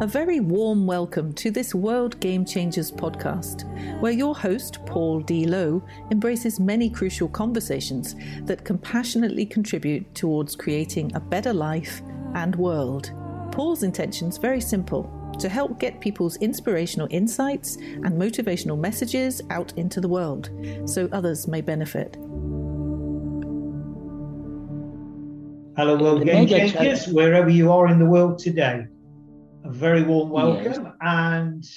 A very warm welcome to this World Game Changers podcast, where your host, Paul D. Lowe, embraces many crucial conversations that compassionately contribute towards creating a better life and world. Paul's intention is very simple to help get people's inspirational insights and motivational messages out into the world so others may benefit. Hello, World Game Changers, wherever you are in the world today a very warm welcome and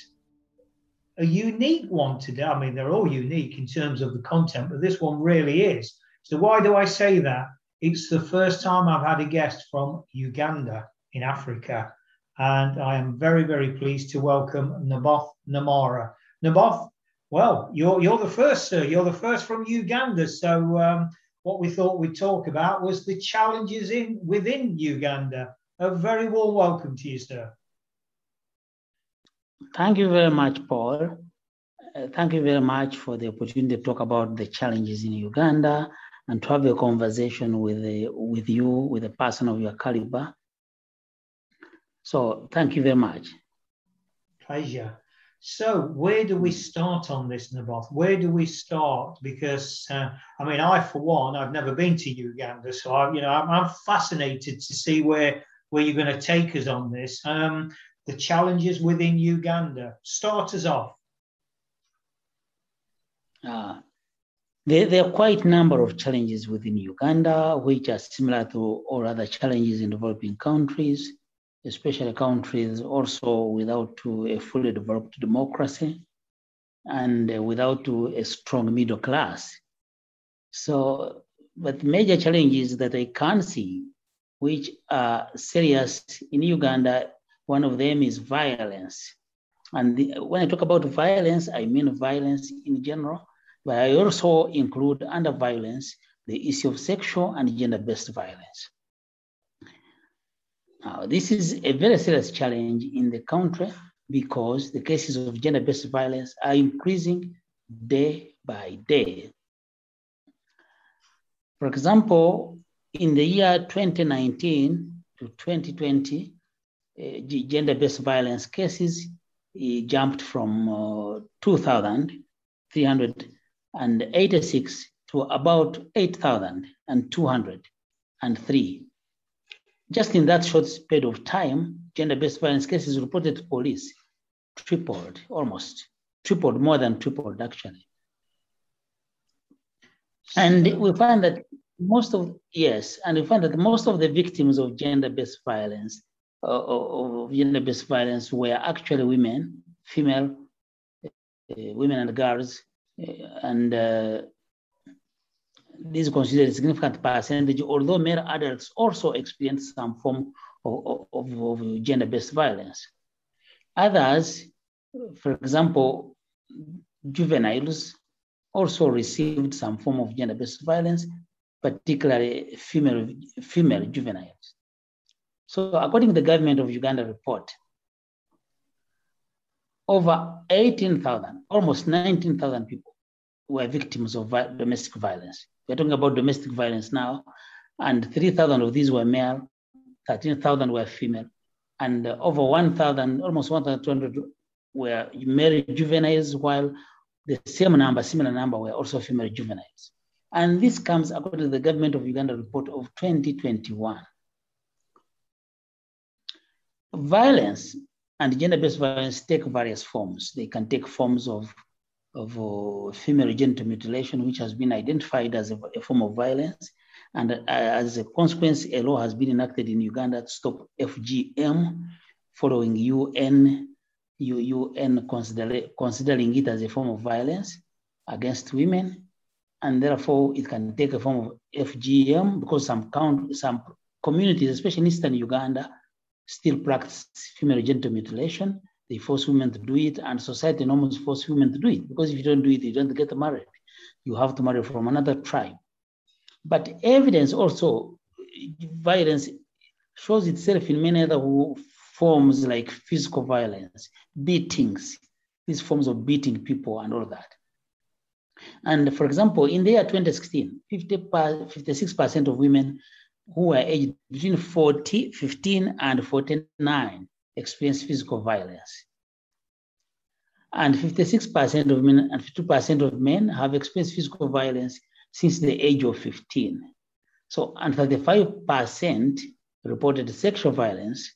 a unique one today. I mean, they're all unique in terms of the content, but this one really is. So, why do I say that? It's the first time I've had a guest from Uganda in Africa, and I am very, very pleased to welcome Naboth Namara. Naboth, well, you're, you're the first, sir. You're the first from Uganda. So, um, what we thought we'd talk about was the challenges in within Uganda. A very warm welcome to you, sir. Thank you very much, Paul. Uh, thank you very much for the opportunity to talk about the challenges in Uganda and to have a conversation with, uh, with you, with a person of your caliber. So thank you very much. Pleasure. So where do we start on this, Naboth? Where do we start? Because uh, I mean, I for one, I've never been to Uganda, so I, you know, I'm, I'm fascinated to see where where you're going to take us on this. Um, the challenges within Uganda. Start us off. Uh, there, there, are quite a number of challenges within Uganda, which are similar to all other challenges in developing countries, especially countries also without a fully developed democracy and without a strong middle class. So, but major challenges that I can see, which are serious in Uganda, one of them is violence. And the, when I talk about violence, I mean violence in general, but I also include under violence the issue of sexual and gender-based violence. Now, this is a very serious challenge in the country because the cases of gender-based violence are increasing day by day. For example, in the year 2019 to 2020, uh, gender-based violence cases jumped from uh, 2,386 to about 8,203. Just in that short period of time, gender-based violence cases reported to police tripled, almost tripled, more than tripled actually. And we find that most of, yes, and we find that most of the victims of gender-based violence of gender-based violence were actually women, female uh, women and girls, uh, and uh, this is considered a significant percentage, although male adults also experience some form of, of, of gender-based violence. Others, for example, juveniles also received some form of gender-based violence, particularly female, female juveniles. So according to the government of Uganda report, over 18,000, almost 19,000 people were victims of domestic violence. We're talking about domestic violence now, and 3,000 of these were male, 13,000 were female, and over 1,000, almost 1,200 were male juveniles, while the same number, similar number, were also female juveniles. And this comes according to the government of Uganda report of 2021 violence and gender-based violence take various forms. They can take forms of, of uh, female genital mutilation, which has been identified as a, a form of violence. And uh, as a consequence, a law has been enacted in Uganda to stop FGM following UN, UN consider, considering it as a form of violence against women. And therefore, it can take a form of FGM because some, count, some communities, especially in Eastern Uganda, still practice female genital mutilation. They force women to do it, and society normally force women to do it because if you don't do it, you don't get married. You have to marry from another tribe. But evidence also, violence shows itself in many other forms like physical violence, beatings, these forms of beating people and all that. And for example, in the year 2016, 50 56% of women who were aged between 40, 15 and 49 experience physical violence. And 56% of men and 52% of men have experienced physical violence since the age of 15. So, and 35% reported sexual violence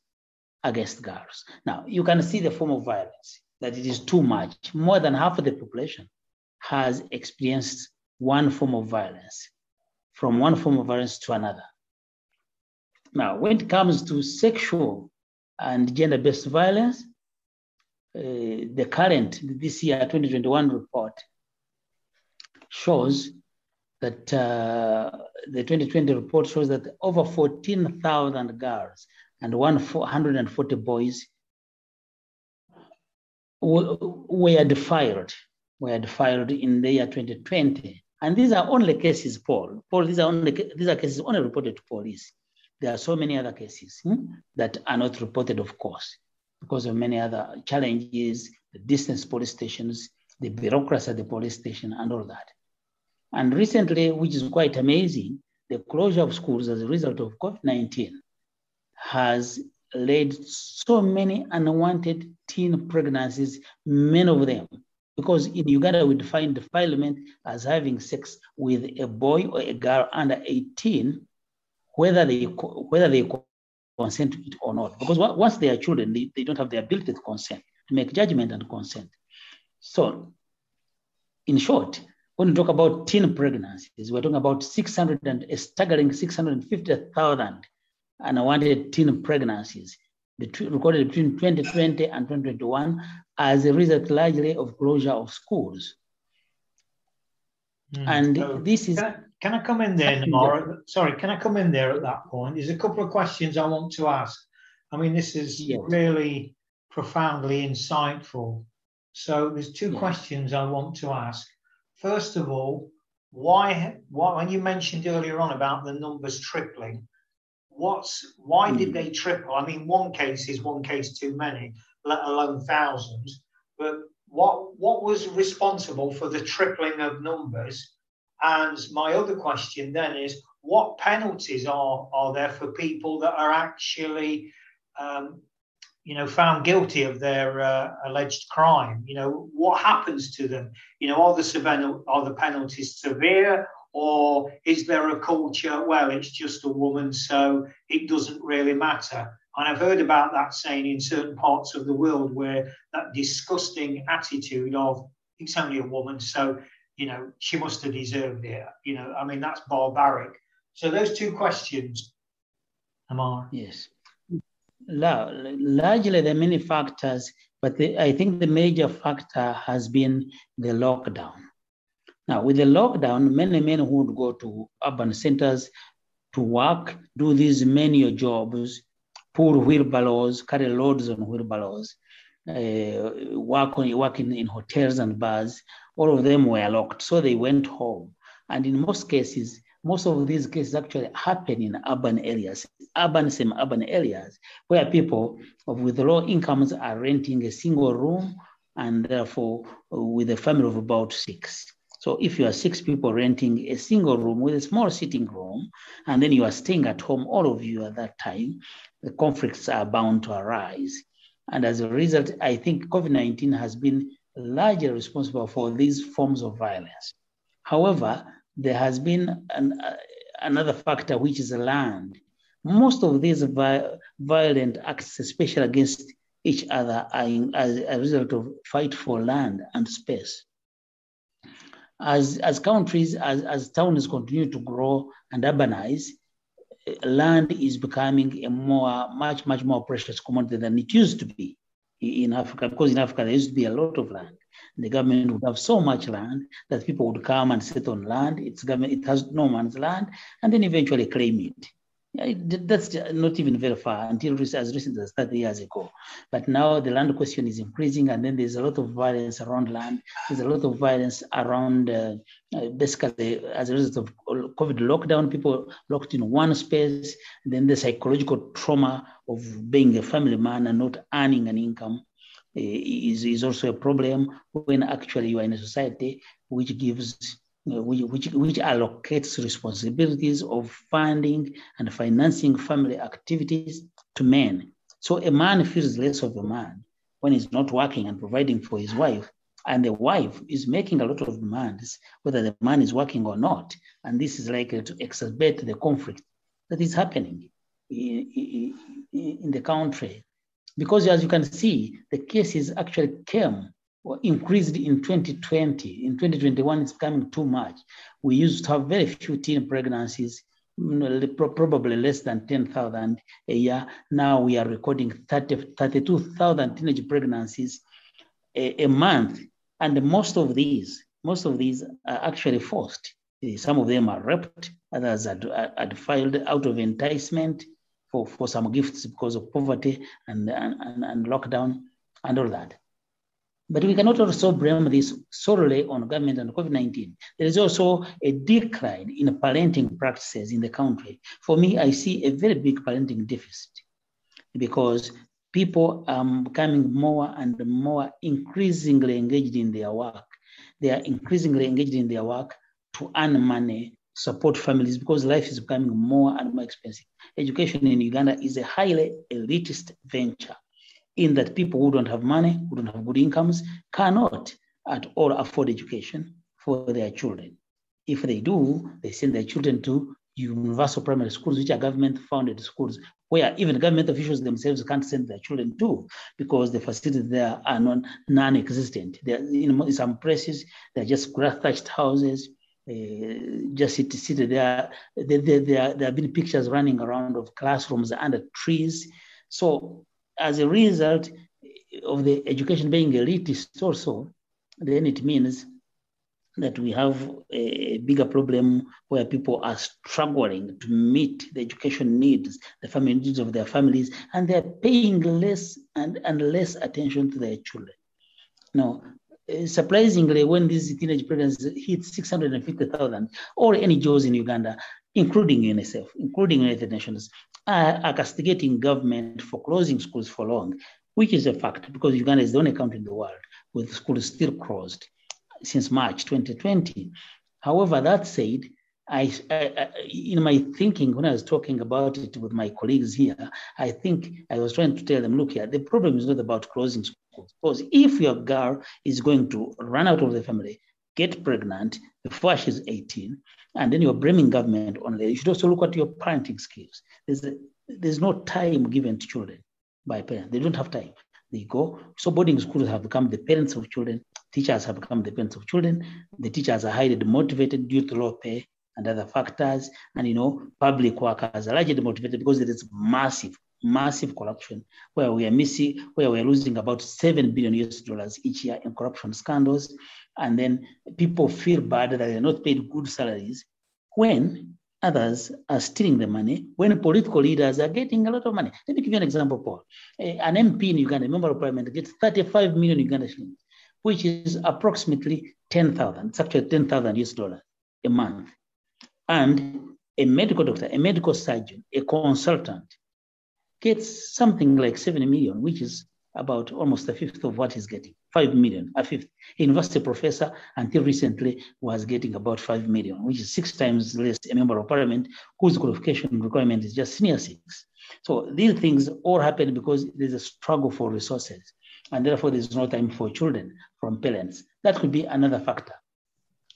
against girls. Now, you can see the form of violence, that it is too much. More than half of the population has experienced one form of violence, from one form of violence to another. Now, when it comes to sexual and gender based violence, uh, the current, this year 2021 report shows that uh, the 2020 report shows that over 14,000 girls and 140 boys were defiled, were defiled in the year 2020. And these are only cases, Paul. Paul, these are only these are cases only reported to police. There are so many other cases hmm, that are not reported, of course, because of many other challenges, the distance police stations, the bureaucracy at the police station, and all that. And recently, which is quite amazing, the closure of schools as a result of COVID 19 has led so many unwanted teen pregnancies, many of them. Because in Uganda, we define defilement as having sex with a boy or a girl under 18, whether they whether they consent to it or not. Because once they are children, they, they don't have the ability to consent, to make judgment and consent. So, in short, when we talk about teen pregnancies, we're talking about 600 and a staggering 650,000 unwanted teen pregnancies between, recorded between 2020 and 2021 as a result largely of closure of schools. Mm. And so this is. Can I, can I come in there, Namara? Sorry, can I come in there at that point? There's a couple of questions I want to ask. I mean, this is yes. really profoundly insightful. So there's two yes. questions I want to ask. First of all, why, why when you mentioned earlier on about the numbers tripling, what's why did hmm. they triple? I mean, one case is one case too many, let alone thousands. What was responsible for the tripling of numbers? And my other question then is, what penalties are are there for people that are actually um, you know, found guilty of their uh, alleged crime, you know, what happens to them? You know, are the, are the penalties severe or is there a culture, well, it's just a woman, so it doesn't really matter? And I've heard about that saying in certain parts of the world where that disgusting attitude of it's only a woman, so, you know, she must have deserved it. You know, I mean, that's barbaric. So those two questions, Amar. Yes largely there are many factors, but the, I think the major factor has been the lockdown. Now, with the lockdown, many men who would go to urban centers to work, do these menial jobs, pull wheelbarrows, carry loads on wheelbarrows, uh, work, on, work in, in hotels and bars, all of them were locked. So they went home. And in most cases, most of these cases actually happen in urban areas, urban, semi-urban areas, where people with low incomes are renting a single room and therefore with a family of about six. So if you are six people renting a single room with a small sitting room, and then you are staying at home, all of you at that time, the conflicts are bound to arise. And as a result, I think COVID-19 has been largely responsible for these forms of violence. However, there has been an, uh, another factor, which is land. Most of these vi- violent acts, especially against each other, are in, as a result of fight for land and space. As, as countries, as, as towns continue to grow and urbanize, land is becoming a more, much, much more precious commodity than it used to be in Africa, because in Africa there used to be a lot of land the government would have so much land that people would come and sit on land. It's government, it has no man's land, and then eventually claim it. That's not even very far until as recent as 30 years ago. But now the land question is increasing, and then there's a lot of violence around land. There's a lot of violence around uh, uh basically as a result of COVID lockdown, people locked in one space. Then the psychological trauma of being a family man and not earning an income is, is also a problem when actually you are in a society which gives Uh, which, which, which allocates responsibilities of funding and financing family activities to men. So a man feels less of a man when he's not working and providing for his wife. And the wife is making a lot of demands, whether the man is working or not. And this is likely to exacerbate the conflict that is happening in, in the country. Because as you can see, the cases actually came increased in 2020. In 2021, it's becoming too much. We used to have very few teen pregnancies mm, probably less than 10,000 a year. Now we are recording 30, 32,000 teenage pregnancies a, a, month. And most of these, most of these are actually forced. Eh, some of them are raped, others are, are filed out of enticement for, for some gifts because of poverty and, and, and lockdown and all that. But we cannot also blame this solely on government and COVID-19. There is also a decline in parenting practices in the country. For me, I see a very big parenting deficit because people are becoming more and more increasingly engaged in their work. They are increasingly engaged in their work to earn money, support families because life is becoming more and more expensive. Education in Uganda is a highly elitist venture in that people who don't have money, who don't have good incomes, cannot at all afford education for their children. If they do, they send their children to universal primary schools, which are government funded schools, where even government officials themselves can't send their children to because the facilities there are non existent. In some places, they're just grass thatched houses. Uh, just seated there. There, there, there, there have been pictures running around of classrooms under trees. So as a result of the education being elitist also, then it means that we have a bigger problem where people are struggling to meet the education needs, the family needs of their families, and they're paying less and, and less attention to their children. Now, eh, surprisingly, when these teenage pregnancies hit 650,000, all NGOs in Uganda, including UNICEF, including United Nations, are, castigating government for closing schools for long, which is a fact because Uganda is the only country in the world with schools still closed since March 2020. However, that said, I, I, in my thinking, when I was talking about it with my colleagues here, I think I was trying to tell them, look here, the problem is not about closing schools. Because if your girl is going to run out of the family, get pregnant before she's 18, and then you're blaming government on that. You should also look at your parenting skills. There's, a, there's no time given to children by parents. They don't have time. They go. So boarding schools have become the parents of children. Teachers have become the parents of children. The teachers are highly demotivated due to low pay and other factors. And you know, public workers are largely demotivated because there is massive, massive corruption where we are missing, where we are losing about seven billion US dollars each year in corruption scandals and then people feel bad that they're not paid good salaries when others are stealing the money, when political leaders are getting a lot of money. Let me give you an example, Paul. Eh, an MP in Uganda, a member of parliament, gets 35 million Uganda shillings, which is approximately 10,000, it's actually 10,000 US dollars a month. And a medical doctor, a medical surgeon, a consultant gets something like 70 million, which is about almost a fifth of what he's getting, 5 million, a fifth. University professor until recently was getting about 5 million, which is six times less a member of parliament whose qualification requirement is just senior six. So these things all happen because there's a struggle for resources. And therefore, there's no time for children from parents. That could be another factor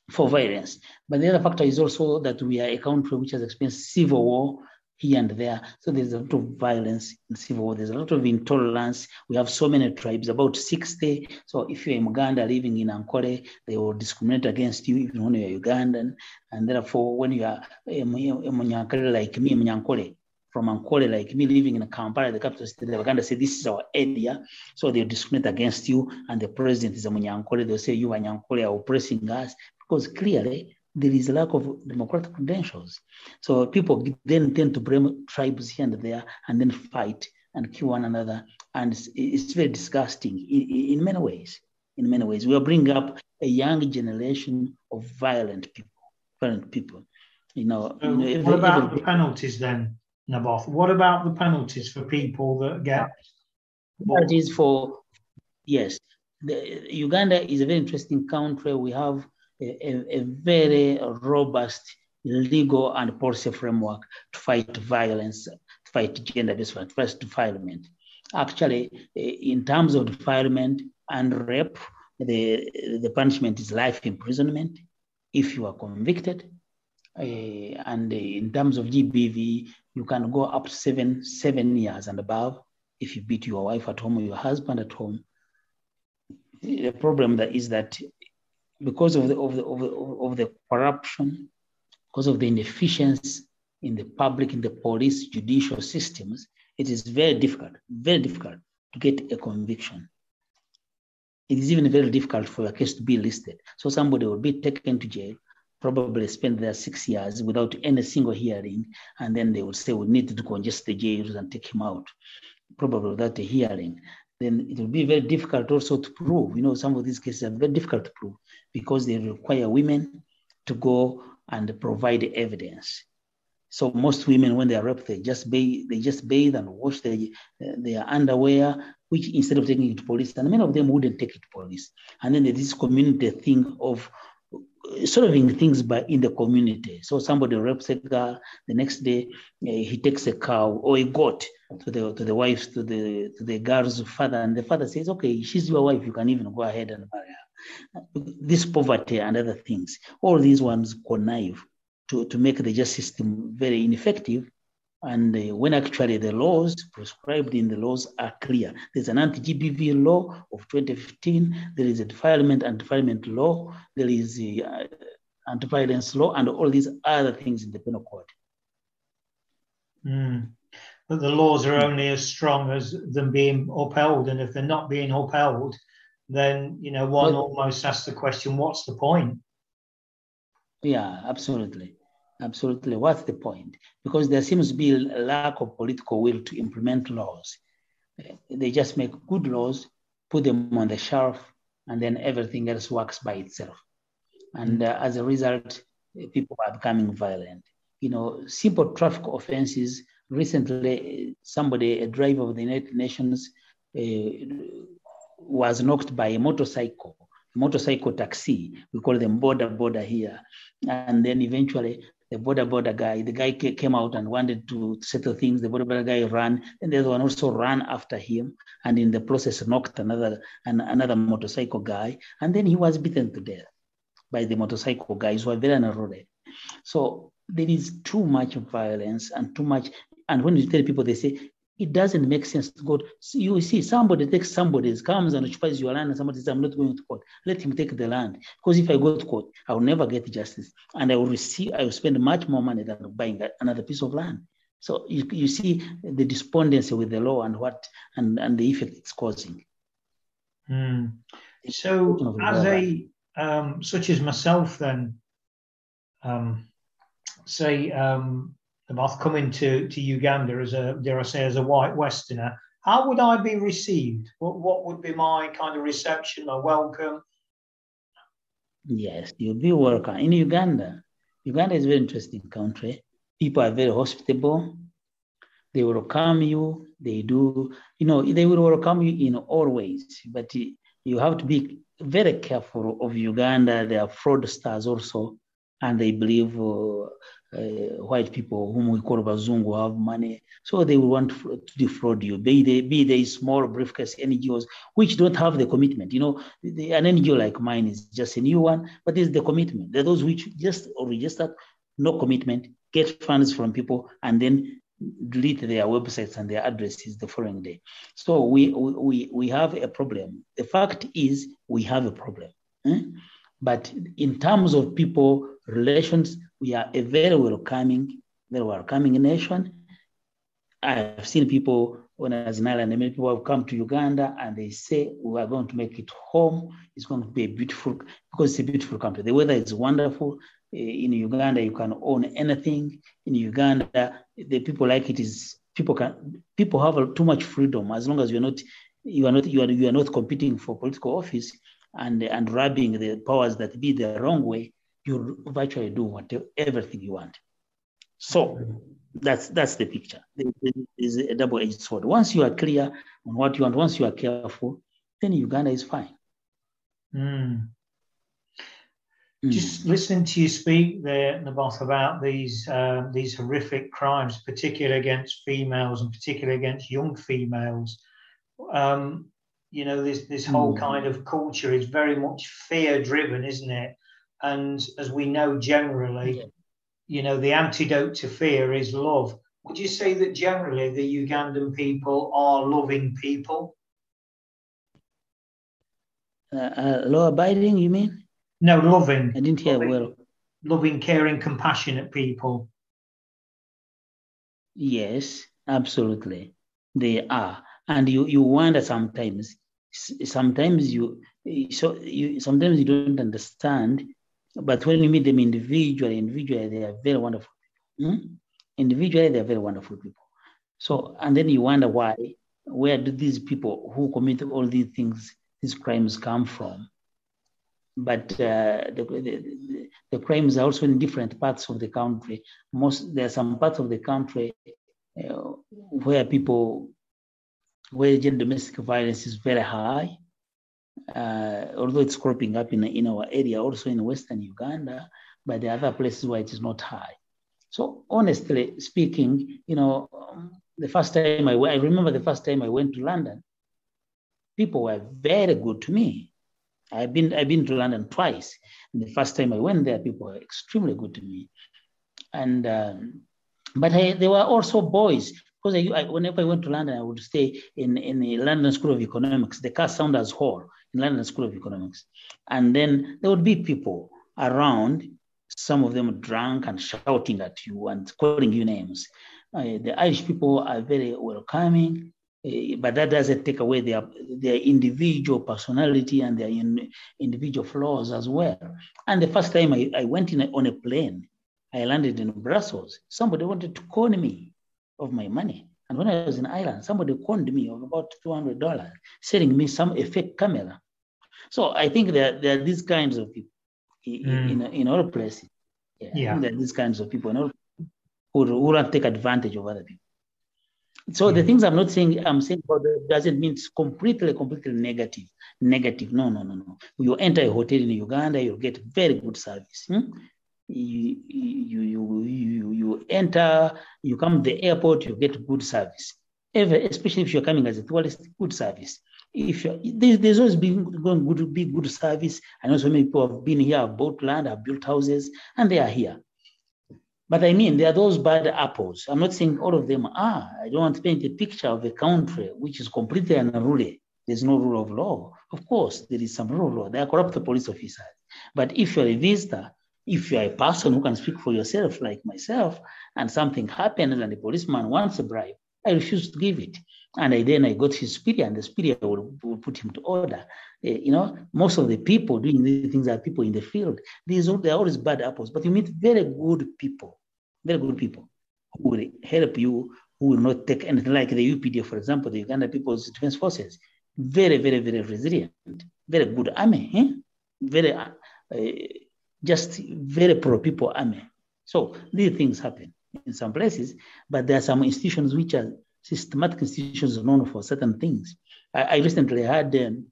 for violence. But the other factor is also that we are a country which has experienced civil war here and there. So there's a lot of violence in civil war. There's a lot of intolerance. We have so many tribes, about 60. So if you're in Uganda living in Ankole, they will discriminate against you even when you're Ugandan. And therefore, when you are a like me, Munyankole, from Ankole like me living in Kampala, the capital city of Uganda, say this is our area. So they'll discriminate against you. And the president is a Munyankole. They'll say you are Nyankole are oppressing us. Because clearly there is a lack of democratic credentials. So people then tend to blame tribes here and there and then fight and kill one another. And it's, it's very disgusting in, in, many ways. In many ways, we are bringing up a young generation of violent people. Violent people. You know. So you know every, what about every, the penalties then, Naboth? What about the penalties for people that get? Penalties for yes. The, Uganda is a very interesting country. We have a, a very robust legal and policy framework to fight violence, to fight gender-based violence, defilement. Actually, eh, in terms of defilement and rape, the, the punishment is life imprisonment if you are convicted. Uh, and in terms of GBV, you can go up to seven, seven years and above if you beat your wife at home or your husband at home. The problem that is that because of the, of the, of the, of the corruption, because of the inefficiency in the public, in the police, judicial systems, it is very difficult, very difficult to get a conviction. It is even very difficult for a case to be listed. So somebody will be taken to jail, probably spend there six years without any single hearing, and then they will say we need to congest the jails and take him out, probably without a hearing. Then it will be very difficult also to prove. You know, some of these cases are very difficult to prove because they require women to go and provide evidence. So most women, when they are raped, they just bathe, they just bathe and wash their, their underwear, which instead of taking it to police, and many of them wouldn't take it to police. And then there's this community thing of solving things by in the community. So somebody rapes a girl, the next day uh, he takes a cow or a goat to the to the wife to the to the girl's father, and the father says, "Okay, she's your wife. You can even go ahead and marry her." This poverty and other things, all these ones connive to, to make the justice system very ineffective. And uh, when actually the laws prescribed in the laws are clear, there's an anti-GBV law of 2015, there is a defilement and defilement law, there is a uh, anti-violence law, and all these other things in the penal code. Mm. But the laws are only as strong as them being upheld, and if they're not being upheld, then you know one well, almost asks the question, what's the point? Yeah, absolutely. Absolutely. What's the point? Because there seems to be a lack of political will to implement laws. They just make good laws, put them on the shelf, and then everything else works by itself. And uh, as a result, people are becoming violent. You know, simple traffic offenses. Recently, somebody, a driver of the United Nations, uh, was knocked by a motorcycle motorcycle taxi. We call them boda boda here. And then eventually the boda boda guy, the guy came out and wanted to settle things. The boda boda guy ran, and the other one also ran after him, and in the process knocked another an, another motorcycle guy, and then he was beaten to death by the motorcycle guys who were very unruly. So there is too much violence and too much. And when you tell people, they say it doesn't make sense to go. So you see, somebody takes somebody's, comes and occupies your land, and somebody says, I'm not going to court. Let him take the land. Because if I go to court, I will never get justice. And I will receive, I will spend much more money than buying another piece of land. So you, you see the despondency with the law and what and, and the effect it's causing. Mm. So as a um, such as myself then, um, say um, about coming to, to Uganda as a, dare I say, as a white Westerner, how would I be received? What, what would be my kind of reception or welcome? Yes, you'll be welcome. In Uganda, Uganda is a very interesting country. People are very hospitable. They will welcome you. They do, you know, they will welcome you in all ways. But you have to be very careful of Uganda. They are fraudsters also, and they believe uh, uh, white people whom we call Bazungu have money. So they will want to defraud you. Be they, be they small briefcase NGOs, which don't have the commitment. You know, the, an NGO like mine is just a new one, but it's the commitment. They're those which just register, no commitment, get funds from people, and then delete their websites and their addresses the following day. So we, we, we have a problem. The fact is we have a problem. Eh? But in terms of people, relations, we are a very welcoming, very welcoming nation. I've seen people when I was in Ireland, many people have come to Uganda and they say we are going to make it home. It's going to be a beautiful because it's a beautiful country. The weather is wonderful. Eh, in Uganda, you can own anything. In Uganda, the people like it is people can people have too much freedom as long as you're not you are not you are you are not competing for political office and and rubbing the powers that be the wrong way you virtually do whatever everything you want. So that's that's the picture. It's a double-edged sword. Once you are clear on what you want, once you are careful, then Uganda is fine. Mm. Mm. Just listening to you speak there, Naboth, about these uh, these horrific crimes, particularly against females and particularly against young females, um, you know, this this whole Mm. kind of culture is very much fear driven, isn't it? And as we know generally, Yeah. you know, the antidote to fear is love. Would you say that generally the Ugandan people are loving people? Uh, uh, law abiding, you mean? No, loving, I didn't hear Loving. well. loving, caring, compassionate people. Yes, absolutely. They are. And you, you wonder sometimes, sometimes you, so you, sometimes you don't understand, but when you meet them individually, individually, they are very wonderful. Hmm? Individually, they are very wonderful people. So, and then you wonder why, where do these people who commit all these things, these crimes come from? But uh, the, the, the crimes are also in different parts of the country. Most there are some parts of the country uh, where people, where gender domestic violence is very high, uh, although it's cropping up in, in our area, also in Western Uganda, but are other places where it is not high. So honestly speaking, you know, um, the first time I, I remember the first time I went to London, people were very good to me. I've been I've been to London twice. And the first time I went there, people were extremely good to me. And um, but I, there were also boys because I, I, whenever I went to London, I would stay in in the London School of Economics, the Carr-Saunders Hall in London School of Economics, and then there would be people around. Some of them drunk and shouting at you and calling you names. Uh, the Irish people are very welcoming. Uh, but that doesn't take away their their individual personality and their in, individual flaws as well. And the first time I, I went in a, on a plane, I landed in Brussels. Somebody wanted to con me of my money. And when I was in Ireland, somebody conned me of about $200, selling me some a fake camera. So I think that there are these kinds of people in, Mm. in, in all places. Yeah, I Yeah. think there are these kinds of people in all, who, who to take advantage of other people. So the things I'm not saying, I'm saying about doesn't mean it's completely, completely negative. Negative. No, no, no, no. You enter a hotel in Uganda, you'll get very good service. hmm? You, you, you, you, enter, you come to the airport, you get good service. Ever, especially if you're coming as a tourist, good service. If there's, there's always been going good, be good service. I know so many people have been here, have bought land, have built houses, and they are here. But I mean, there are those bad apples. I'm not saying all of them are. I don't want to paint a picture of a country which is completely unruly. There's no rule of law. Of course, there is some rule of law. There are corrupt police officers. But if you're a visitor, if you're a person who can speak for yourself, like myself, and something happens and the policeman wants a bribe, I refuse to give it. And I, then I got his superior, and the superior will, will put him to order. Eh, you know, most of the people doing these things are people in the field. These are, they're always bad apples, but you meet very good people, very good people who will help you, who will not take anything like the UPD, for example, the Uganda People's Defense Forces. Very, very, very resilient, very good army, eh? very uh, just very pro people army. So these things happen in some places, but there are some institutions which are systematic institutions known for certain things. I, I recently had um,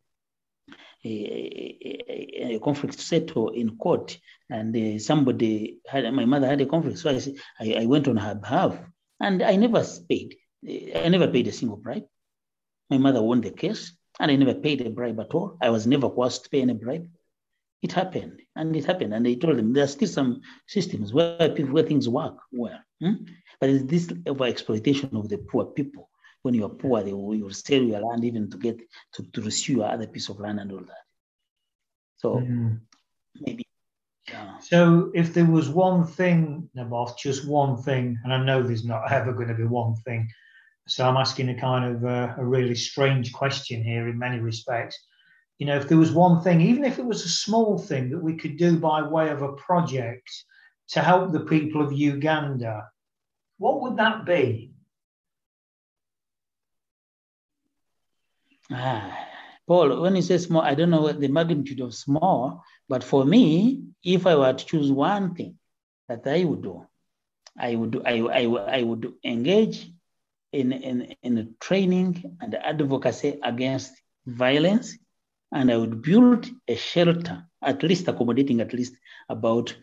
a, a, conflict settle in court, and uh, somebody had my mother had a conflict, so I, I, went on her behalf, and I never paid. I never paid a single bribe. My mother won the case, and I never paid a bribe at all. I was never coerced to pay any bribe. It happened, and it happened, and they told them there are still some systems where people where things work well, hmm? but it's this over exploitation of the poor people. When you are poor, they will, you will sell your land even to get to, to rescue your other piece of land and all that. So Mm. maybe. Yeah. So if there was one thing, Naboth, just one thing, and I know there's not ever going to be one thing, so I'm asking a kind of uh, a really strange question here in many respects. You know, if there was one thing, even if it was a small thing that we could do by way of a project to help the people of Uganda, what would that be? Ah, Paul, when you say small, I don't know what the magnitude of small, but for me, if I were to choose one thing that I would do, I would I, I, I would engage in, in, in training and advocacy against violence, and I would build a shelter, at least accommodating at least about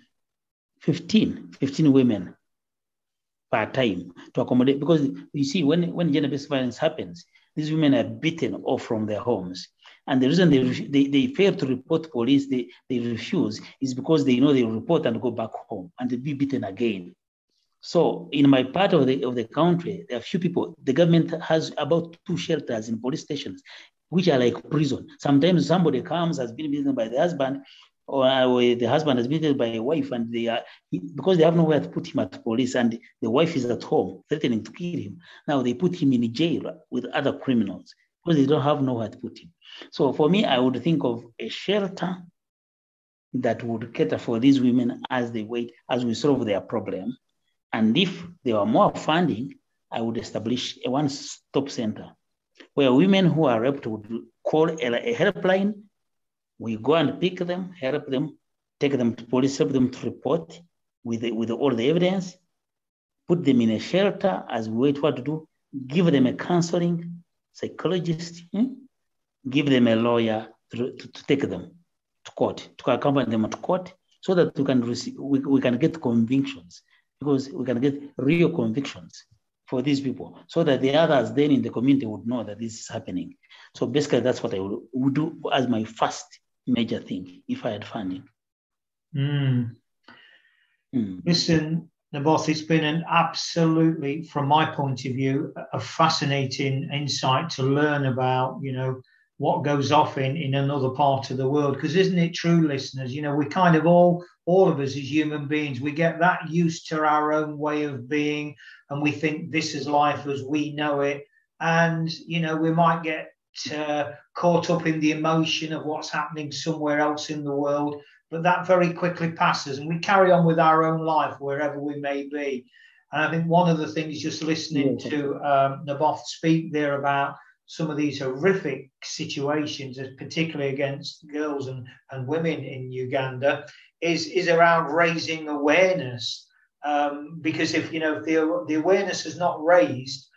15, 15 women per time to accommodate. Because you see, when, when gender-based violence happens, These women are beaten off from their homes. And the reason they, they, they fail to report police, they, they refuse, is because they know they report and go back home and they'll be beaten again. So in my part of the of the country, there are few people. The government has about two shelters in police stations, which are like prison. Sometimes somebody comes, has been beaten by the husband, uh, or, the husband has been beaten by a wife, and they are because they have nowhere to put him at police, and the wife is at home threatening to kill him. Now they put him in jail with other criminals because they don't have nowhere to put him. So for me, I would think of a shelter that would cater for these women as they wait, as we solve their problem. And if there were more funding, I would establish a one-stop center where women who are raped would call a, helpline. We go and pick them, help them, take them to police, help them to report with, the, with all the evidence, put them in a shelter as we wait what to do, give them a counseling, psychologist, hmm? give them a lawyer to, to, to, take them to court, to accompany them to court, so that we can receive, we, we can get convictions because we can get real convictions for these people, so that the others then in the community would know that this is happening. So basically, that's what I would, would do as my first major thing if I had funding. Mm. Mm. Listen, Naboth, it's been an absolutely, from my point of view, a fascinating insight to learn about, you know, what goes off in, in another part of the world. Because isn't it true, listeners? You know, we kind of all, all of us as human beings, we get that used to our own way of being and we think this is life as we know it. And, you know, we might get uh, caught up in the emotion of what's happening somewhere else in the world but that very quickly passes and we carry on with our own life wherever we may be. And I think one of the things just listening yeah. to um, Naboth speak there about some of these horrific situations, particularly against girls and, and women in Uganda, is, is around raising awareness. Um, because if you know the, the awareness is not raised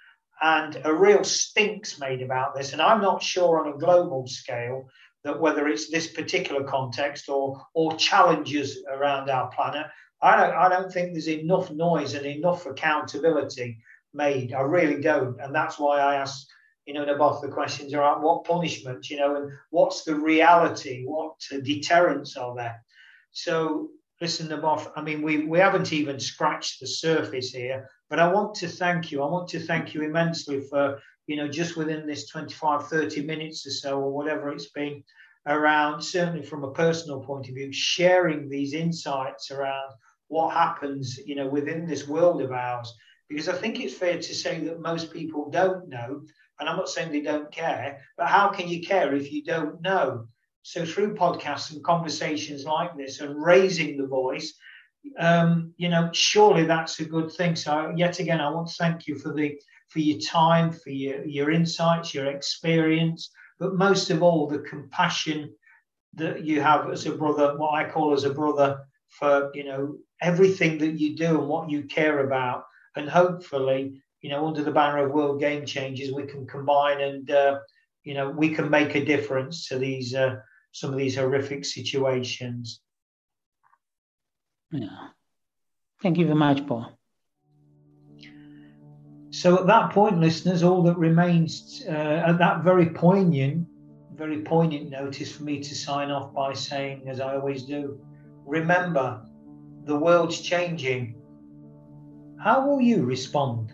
and a real stinks made about this, and I'm not sure on a global scale that whether it's this particular context or or challenges around our planet, I don't I don't think there's enough noise and enough accountability made. I really don't, and that's why I ask you know about the questions around what punishment, you know, and what's the reality, what deterrents are there. So listen, them off. I mean, we, we haven't even scratched the surface here, but I want to thank you. I want to thank you immensely for you know, just within this 25, 30 minutes or so, or whatever it's been, around certainly from a personal point of view, sharing these insights around what happens, you know, within this world of ours. Because I think it's fair to say that most people don't know, and I'm not saying they don't care, but how can you care if you don't know? So through podcasts and conversations like this and raising the voice, um, you know, surely that's a good thing. So yet again, I want to thank you for the for your time, for your, your insights, your experience, but most of all, the compassion that you have as a brother, what I call as a brother, for you know everything that you do and what you care about, and hopefully, you know, under the banner of World Game Changers, we can combine and uh, you know we can make a difference to these uh, some of these horrific situations. Yeah. Thank you very much, Paul. So at that point, listeners, all that remains uh, at that very poignant, very poignant notice for me to sign off by saying, as I always do, remember, the world's changing. How will you respond?